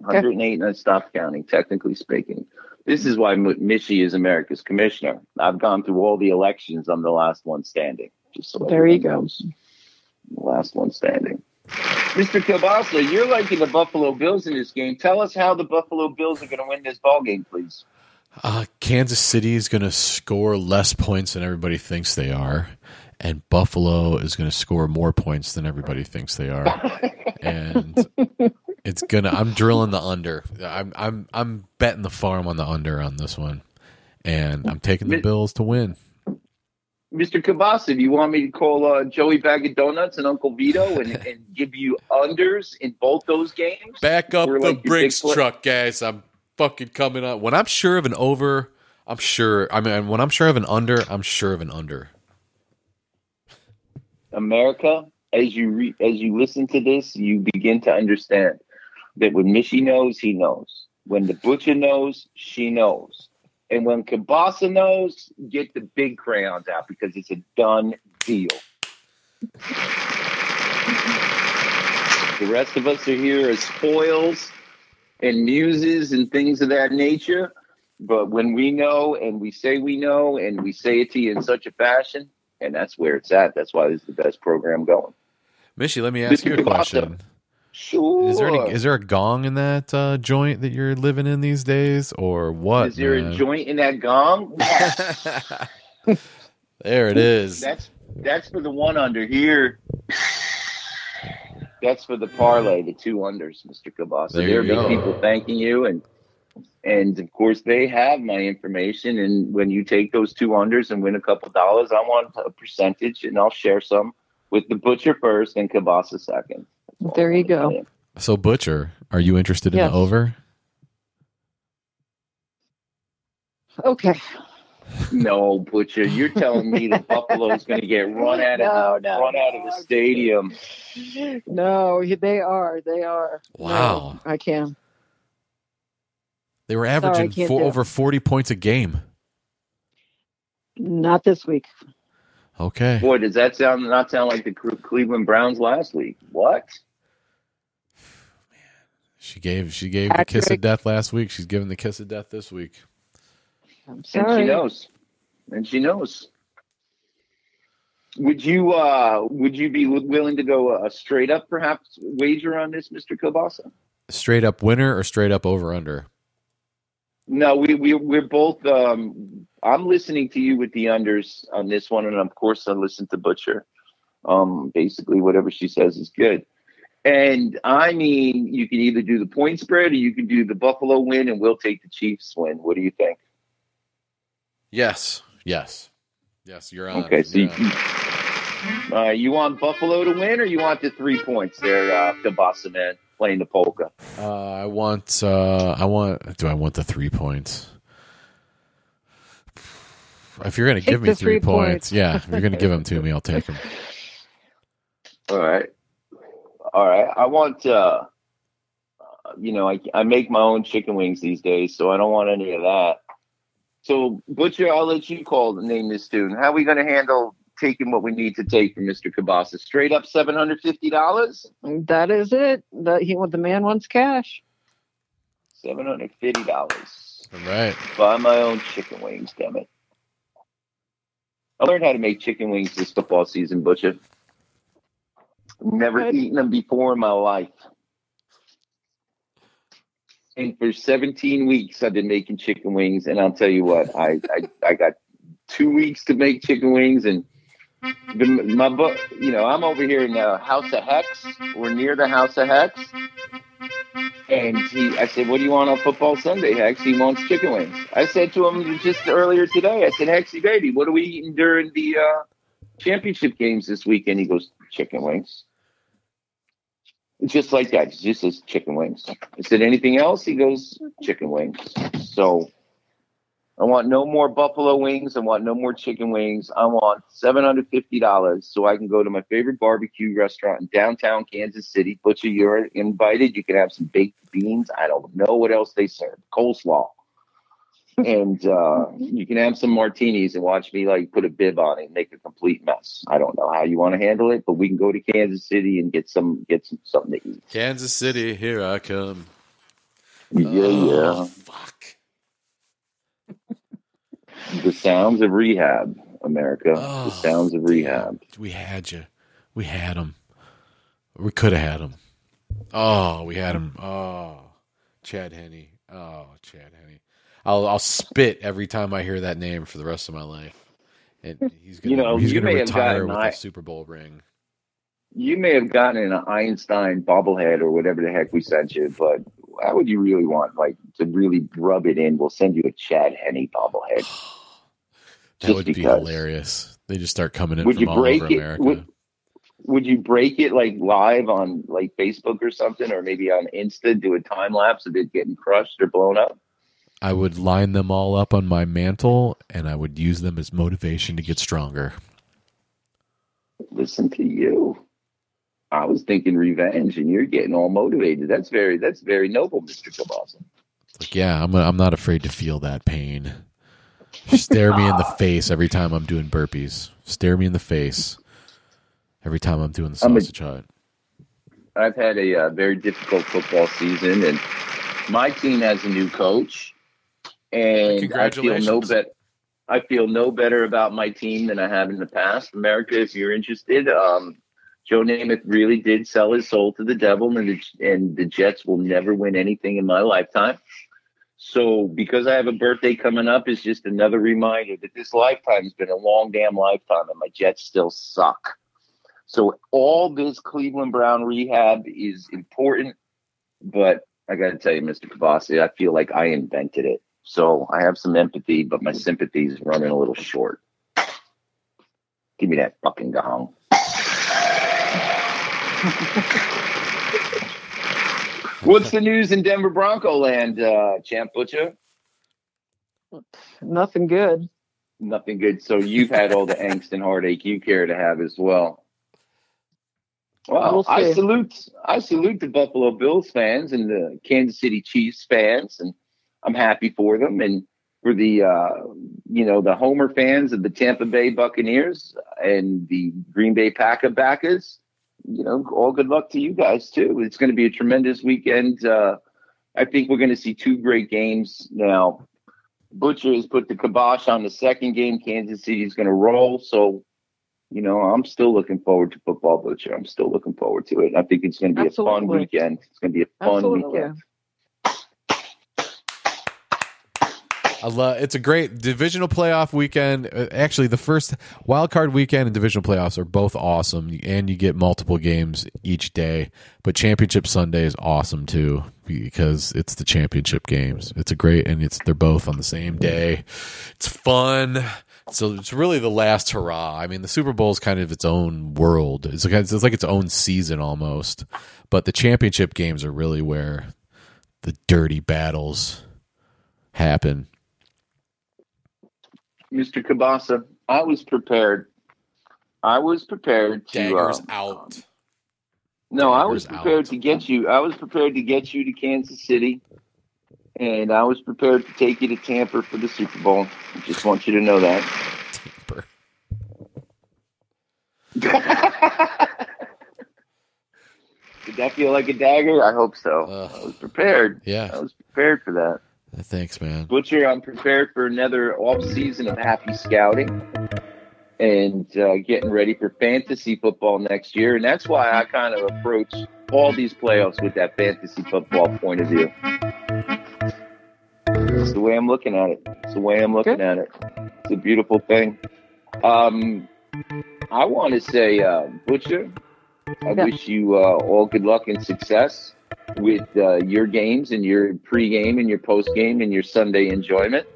108, and I stopped counting. Technically speaking, this is why M- Mishy is America's commissioner. I've gone through all the elections. I'm the last one standing. Just so There you everyone go. knows. The last one standing. Mr. Kielbasa, you're liking the Buffalo Bills in this game. Tell us how the Buffalo Bills are going to win this ball game, please. Uh, Kansas City is going to score less points than everybody thinks they are, and Buffalo is going to score more points than everybody thinks they are. and it's gonna. I'm drilling the under. I'm I'm I'm betting the farm on the under on this one, and I'm taking the Bills to win. Mr. Kabasa, do you want me to call uh, Joey Bag of Donuts and Uncle Vito and, and give you unders in both those games? Back up We're the like bricks truck, guys. I'm fucking coming up. When I'm sure of an over, I'm sure. I mean, when I'm sure of an under, I'm sure of an under. America, as you re- as you listen to this, you begin to understand that when Mishy knows, he knows. When the butcher knows, she knows. And when Kabasa knows, get the big crayons out because it's a done deal. The rest of us are here as foils and muses and things of that nature. But when we know and we say we know and we say it to you in such a fashion, and that's where it's at. That's why this is the best program going. Mishy, let me ask you a question. Sure. Is there any, is there a gong in that uh, joint that you're living in these days, or what? Is there man? a joint in that gong? there it is. That's that's for the one under here. That's for the parlay, the two unders, Mr. Kabasa. There There will be people thanking you, and and of course they have my information. And when you take those two unders and win a couple dollars, I want a percentage, and I'll share some with the butcher first and Kabasa second. There you go. So, Butcher, are you interested in Yes. the over? Okay. No, butcher, you're telling me the Buffalo's going to get run out of No, no, run out of the stadium. No, they are. They are. Wow. No, I can. They were averaging can't four, over 40 points a game. Not this week. Okay. Boy, does that sound not sound like the Cleveland Browns last week? What? She gave she gave the kiss of death last week. She's giving the kiss of death this week. I'm And she knows. And she knows. Would you uh would you be willing to go a straight up perhaps wager on this, Mr. Kobasa? Straight up winner or straight up over under? No, we we we're both um I'm listening to you with the unders on this one and of course I listen to Butcher. Um basically whatever she says is good. And I mean you can either do the point spread or you can do the Buffalo win and we'll take the Chiefs win. What do you think? Yes. Yes. Yes, you're on. Okay, so You're you, on. uh, you want Buffalo to win, or you want the three points there, uh, Kabasa man playing the polka? Uh, I want. Uh, I want. Do I want the three points? If you're gonna give me three, three points, points. yeah. If you're gonna give them to me, I'll take them. All right, all right. I want. Uh, uh, you know, I I make my own chicken wings these days, so I don't want any of that. So Butcher, I'll let you call the name this tune. How are we going to handle taking what we need to take from Mister Kabasa? Straight up seven hundred fifty dollars. That is it. The, he, the man wants cash. Seven hundred fifty dollars. All right. Buy my own chicken wings, damn it. I learned how to make chicken wings this football season, Butcher. Never eaten them before in my life. And for 17 weeks, I've been making chicken wings. And I'll tell you what, I, I, I got two weeks to make chicken wings. And the, my book, you know, I'm over here in the House of Hex. We're near the House of Hex. And he, I said, "What do you want on football Sunday, Hex?" He wants chicken wings. I said to him just earlier today. I said, "Hexy baby, what are we eating during the uh, championship games this weekend?" He goes, "Chicken wings." Just like that, he just says chicken wings. I said, "Anything else?" He goes, "Chicken wings." So I want no more buffalo wings. I want no more chicken wings. I want seven hundred fifty dollars so I can go to my favorite barbecue restaurant in downtown Kansas City. Butcher, you're invited. You can have some baked beans. I don't know what else they serve. Coleslaw. And uh, you can have some martinis and watch me like put a bib on it and make a complete mess. I don't know how you want to handle it, but we can go to Kansas City and get some get some something to eat. Kansas City, here I come. Yeah, Oh, yeah. fuck. The sounds of rehab, America. Oh, the sounds of rehab. We had you. We had them. We could have had them. Oh, we had him. Oh, Chad Henne. Oh, Chad Henne. I'll I'll spit every time I hear that name for the rest of my life. And he's gonna You know, he's gonna retire with a Super Bowl ring. You may have gotten an Einstein bobblehead or whatever the heck we sent you, but how would you really want like to really rub it in? We'll send you a Chad Henne bobblehead. That Just would be because. hilarious. They just start coming in Would from you all break over it? America. Would, would you break it like live on like Facebook or something, or maybe on Insta? Do a time lapse of it getting crushed or blown up? I would line them all up on my mantle, and I would use them as motivation to get stronger. Listen to you. I was thinking revenge, and you're getting all motivated. That's very that's very noble, Mister Kabasa. Like, yeah, I'm I'm not afraid to feel that pain. Stare me in the face every time I'm doing burpees. Stare me in the face every time I'm doing the sausage hut. I've had a uh, very difficult football season, and my team has a new coach, and I feel no Congratulations. bet. I feel no better about my team than I have in the past. America, if you're interested, um, Joe Namath really did sell his soul to the devil, and the, and the Jets will never win anything in my lifetime. So, because I have a birthday coming up, is just another reminder that this lifetime has been a long damn lifetime, and my Jets still suck. So all this Cleveland Brown rehab is important, but I got to tell you, Mr. Kavasi, I feel like I invented it. So I have some empathy, but my sympathy is running a little short. Give me that fucking gong. What's the news in Denver Bronco land, uh, Champ Butcher? Nothing good. Nothing good. So you've had all the angst and heartache you care to have as well. Well, We'll I salute I salute the Buffalo Bills fans and the Kansas City Chiefs fans, and I'm happy for them. And for the uh, you know the Homer fans of the Tampa Bay Buccaneers and the Green Bay Packer backers, you know, all good luck to you guys too. It's going to be a tremendous weekend. Uh, I think we're going to see two great games now. Butcher has put the kibosh on the second game. Kansas City is going to roll. So, you know, I'm still looking forward to football, Butcher. I'm still looking forward to it. I think it's going to be a fun weekend. It's going to be a fun Absolutely. weekend. I love. It's a great divisional playoff weekend. Uh, Actually, the first wild card weekend and divisional playoffs are both awesome, and you get multiple games each day. But championship Sunday is awesome too because it's the championship games. It's a great, and it's they're both on the same day. It's fun. So it's really the last hurrah. I mean, the Super Bowl is kind of its own world. It's like it's like its own season almost. But the championship games are really where the dirty battles happen. Mr. Kabasa, I was prepared. I was prepared to. Daggers uh, out. No, I was prepared out. to get you. I was prepared to get you to Kansas City, and I was prepared to take you to Tampa for the Super Bowl. I just want you to know that. Tamper. Did that feel like a dagger? I hope so. I was prepared. Yeah, I was prepared for that. Thanks, man. Butcher, I'm prepared for another off season of happy scouting and uh, getting ready for fantasy football next year. And that's why I kind of approach all these playoffs with that fantasy football point of view. It's the way I'm looking at it. It's the way I'm looking Good. at it. It's a beautiful thing. Um, I want to say, uh, Butcher, I Yeah. wish you uh, all good luck and success with uh, your games and your pregame and your postgame and your Sunday enjoyment.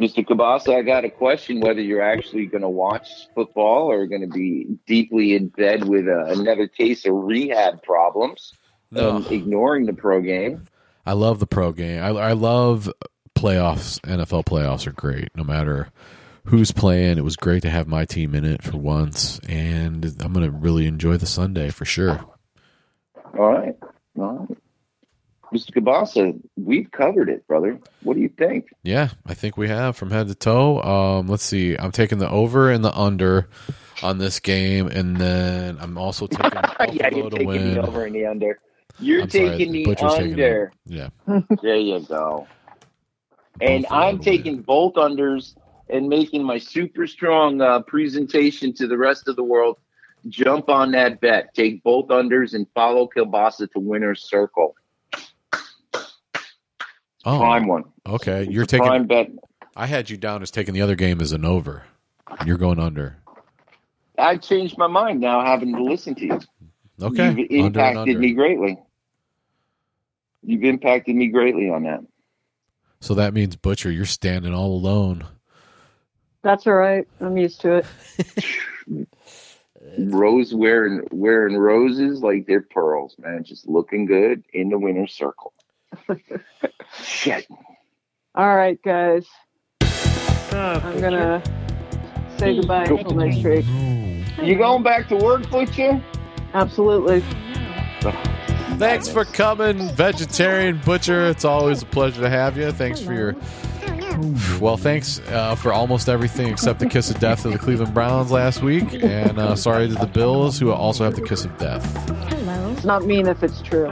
Mr. Kabasa, I got a question whether you're actually going to watch football or going to be deeply in bed with uh, another case of rehab problems No, and ignoring the pro game. I love the pro game. I, I love playoffs. NFL playoffs are great, no matter who's playing. It was great to have my team in it for once, and I'm going to really enjoy the Sunday for sure. All right. All right. Mr. Kabasa, we've covered it, brother. What do you think? Yeah, I think we have from head to toe. Um, let's see. I'm taking the over and the under on this game, and then I'm also taking yeah, you're taking win. the over and the under. You're I'm sorry, taking the Butcher's taking under. Yeah, There you go. And I'm taking both unders and making my super strong uh, presentation to the rest of the world. Jump on that bet. Take both unders and follow Kielbasa to winner's circle. oh, Prime one. okay. It's You're taking. prime bet. I had you down as taking the other game as an over. You're going under. I changed my mind now, having to listen to you. Okay, You've under impacted under. me greatly. You've impacted me greatly on that. So that means Butcher, you're standing all alone. That's all right. I'm used to it. Rose wearing wearing roses like they're pearls, man. Just looking good in the winner's circle. Shit. All right, guys. Ah, I'm gonna say hmm. goodbye Cool. until next week. Hmm. You going back to work, Butcher? Absolutely. Thanks for coming, vegetarian butcher. It's always a pleasure to have you. Thanks for your well, thanks uh, for almost everything except the kiss of death of the Cleveland Browns last week, and uh, sorry to the Bills who also have the kiss of death. Hello. It's not mean if it's true.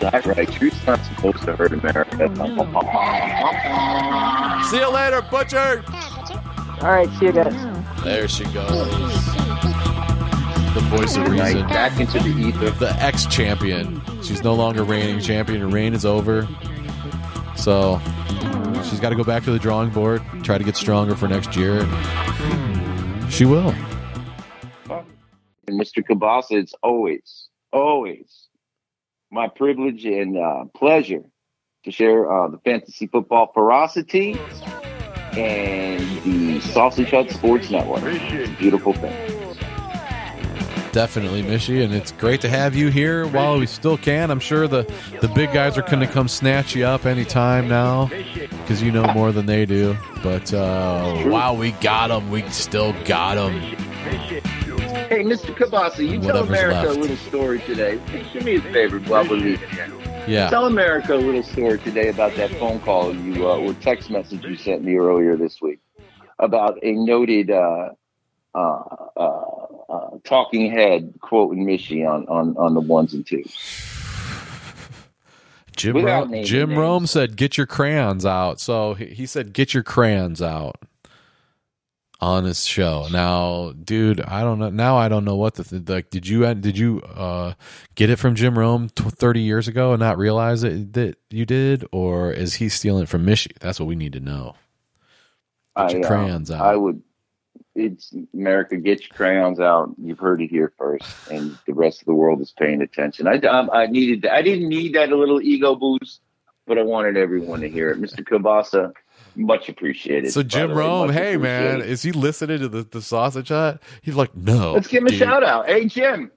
That's right. Truth's not supposed to hurt America. See you later, butcher. All right, see you guys. There she goes. The voice of reason. Back into the ether. the ex champion. She's no longer reigning champion. Her reign is over. So she's got to go back to the drawing board, try to get stronger for next year. She will. And Mr. Kabasa, it's always, always my privilege and uh, pleasure to share uh, the fantasy football ferocity and the Sausage Hut Sports Network. It's a beautiful thing. Definitely, Mishy, and it's great to have you here while we still can. I'm sure the, the big guys are going to come snatch you up anytime now because you know more than they do. But uh, wow, we got them. We still got them. Hey, Mr. Kabasa, you tell America left. a little story today. Do me a favor while we're leaving. Yeah. Tell America a little story today about that phone call you uh, or text message you sent me earlier this week about a noted uh, uh, uh, uh, talking head quoting Mishy on, on, on the ones and twos. Jim, Ro- Jim names. Rome said, "Get your crayons out." So he, he said, "Get your crayons out." On his show now, dude. I don't know. Now I don't know what the th- like. Did you did you uh, get it from Jim Rome tw- thirty years ago and not realize it that you did, or is he stealing it from Mishy? That's what we need to know. Get your I, uh, crayons out. I would. It's America. Get your crayons out. You've heard it here first, and the rest of the world is paying attention. I, um, I needed. I didn't need that little ego boost, but I wanted everyone to hear it. Mr. Kabasa, much appreciated. So Jim the way, Rome, hey man, is he listening to the, the sausage hut? He's like, no. let's give him a shout out. Hey Jim.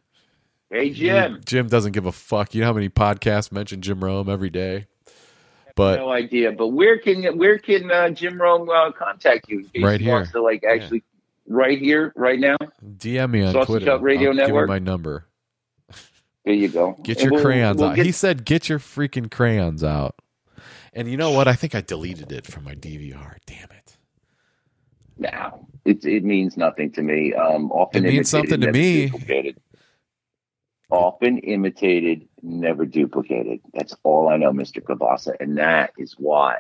Hey Jim. Jim doesn't give a fuck. You know how many podcasts mention Jim Rome every day? But no idea, but where can where can uh, Jim Rome uh, contact you? Right he here. Wants to like actually right here, right now. DM me on Sausage Twitter. Hut Radio I'll Network? my number. There you go. Get And your we'll- crayons we'll out. get- He said, "Get your freaking crayons out." And you know what? I think I deleted it from my DVR. Damn it! No, it it means nothing to me. Um, often It means imitated, something to me. Duplicated. Often imitated, never duplicated. That's all I know, Mister Kabasa, and that is why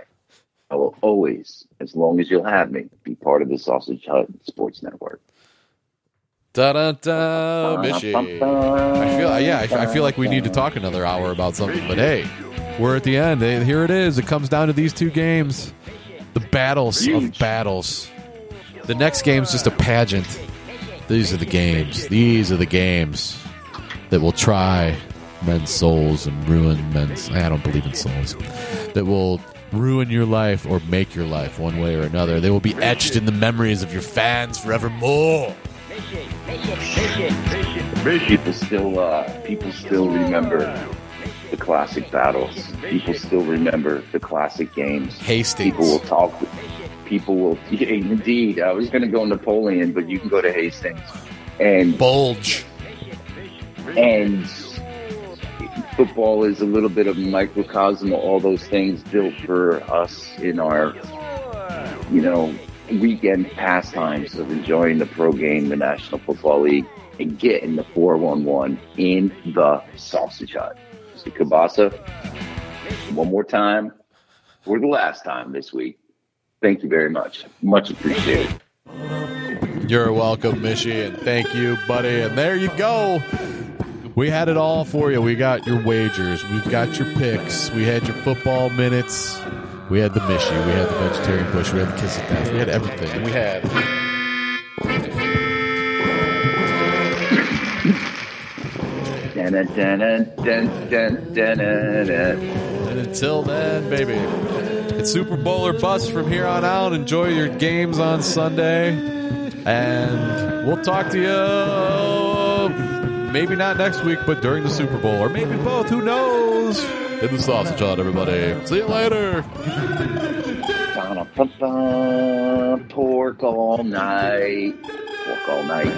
I will always, as long as you'll have me, be part of the Sausage Hut Sports Network. Da da da, Mishy. I feel, yeah, I, I feel like we need to talk another hour about something. But hey, we're at the end. Hey, Here it is. It comes down to these two games, the battles of battles. The next game's just a pageant. These are the games. These are the games that will try men's souls and ruin men's. I don't believe in souls. That will ruin your life or make your life one way or another. They will be etched in the memories of your fans forevermore. People still, uh, people still remember the classic battles. People still remember the classic games. Hastings. People will talk. People will. Yeah, indeed, I was going to go Napoleon, but you can go to Hastings, and Bulge. and football is a little bit of microcosm of all those things built for us in our, you know, weekend pastimes of enjoying the pro game, the National Football League, and getting the 411 in the sausage hut. So, Kabasa, one more time for the last time this week. Thank you very much. Much appreciated. You're welcome, Mishy, and thank you, buddy. And there you go. We had it all for you. We got your wagers. We've got your picks. We had your football minutes. We had the Mishy. We had the vegetarian push. We had the kiss of death. We had everything. We had. And until then, baby, it's Super Bowl or bust from here on out. Enjoy your games on Sunday. And we'll talk to you maybe not next week, but during the Super Bowl, or maybe both. Who knows? In the sausage hut, everybody. See you later. Pork all night. Pork all night.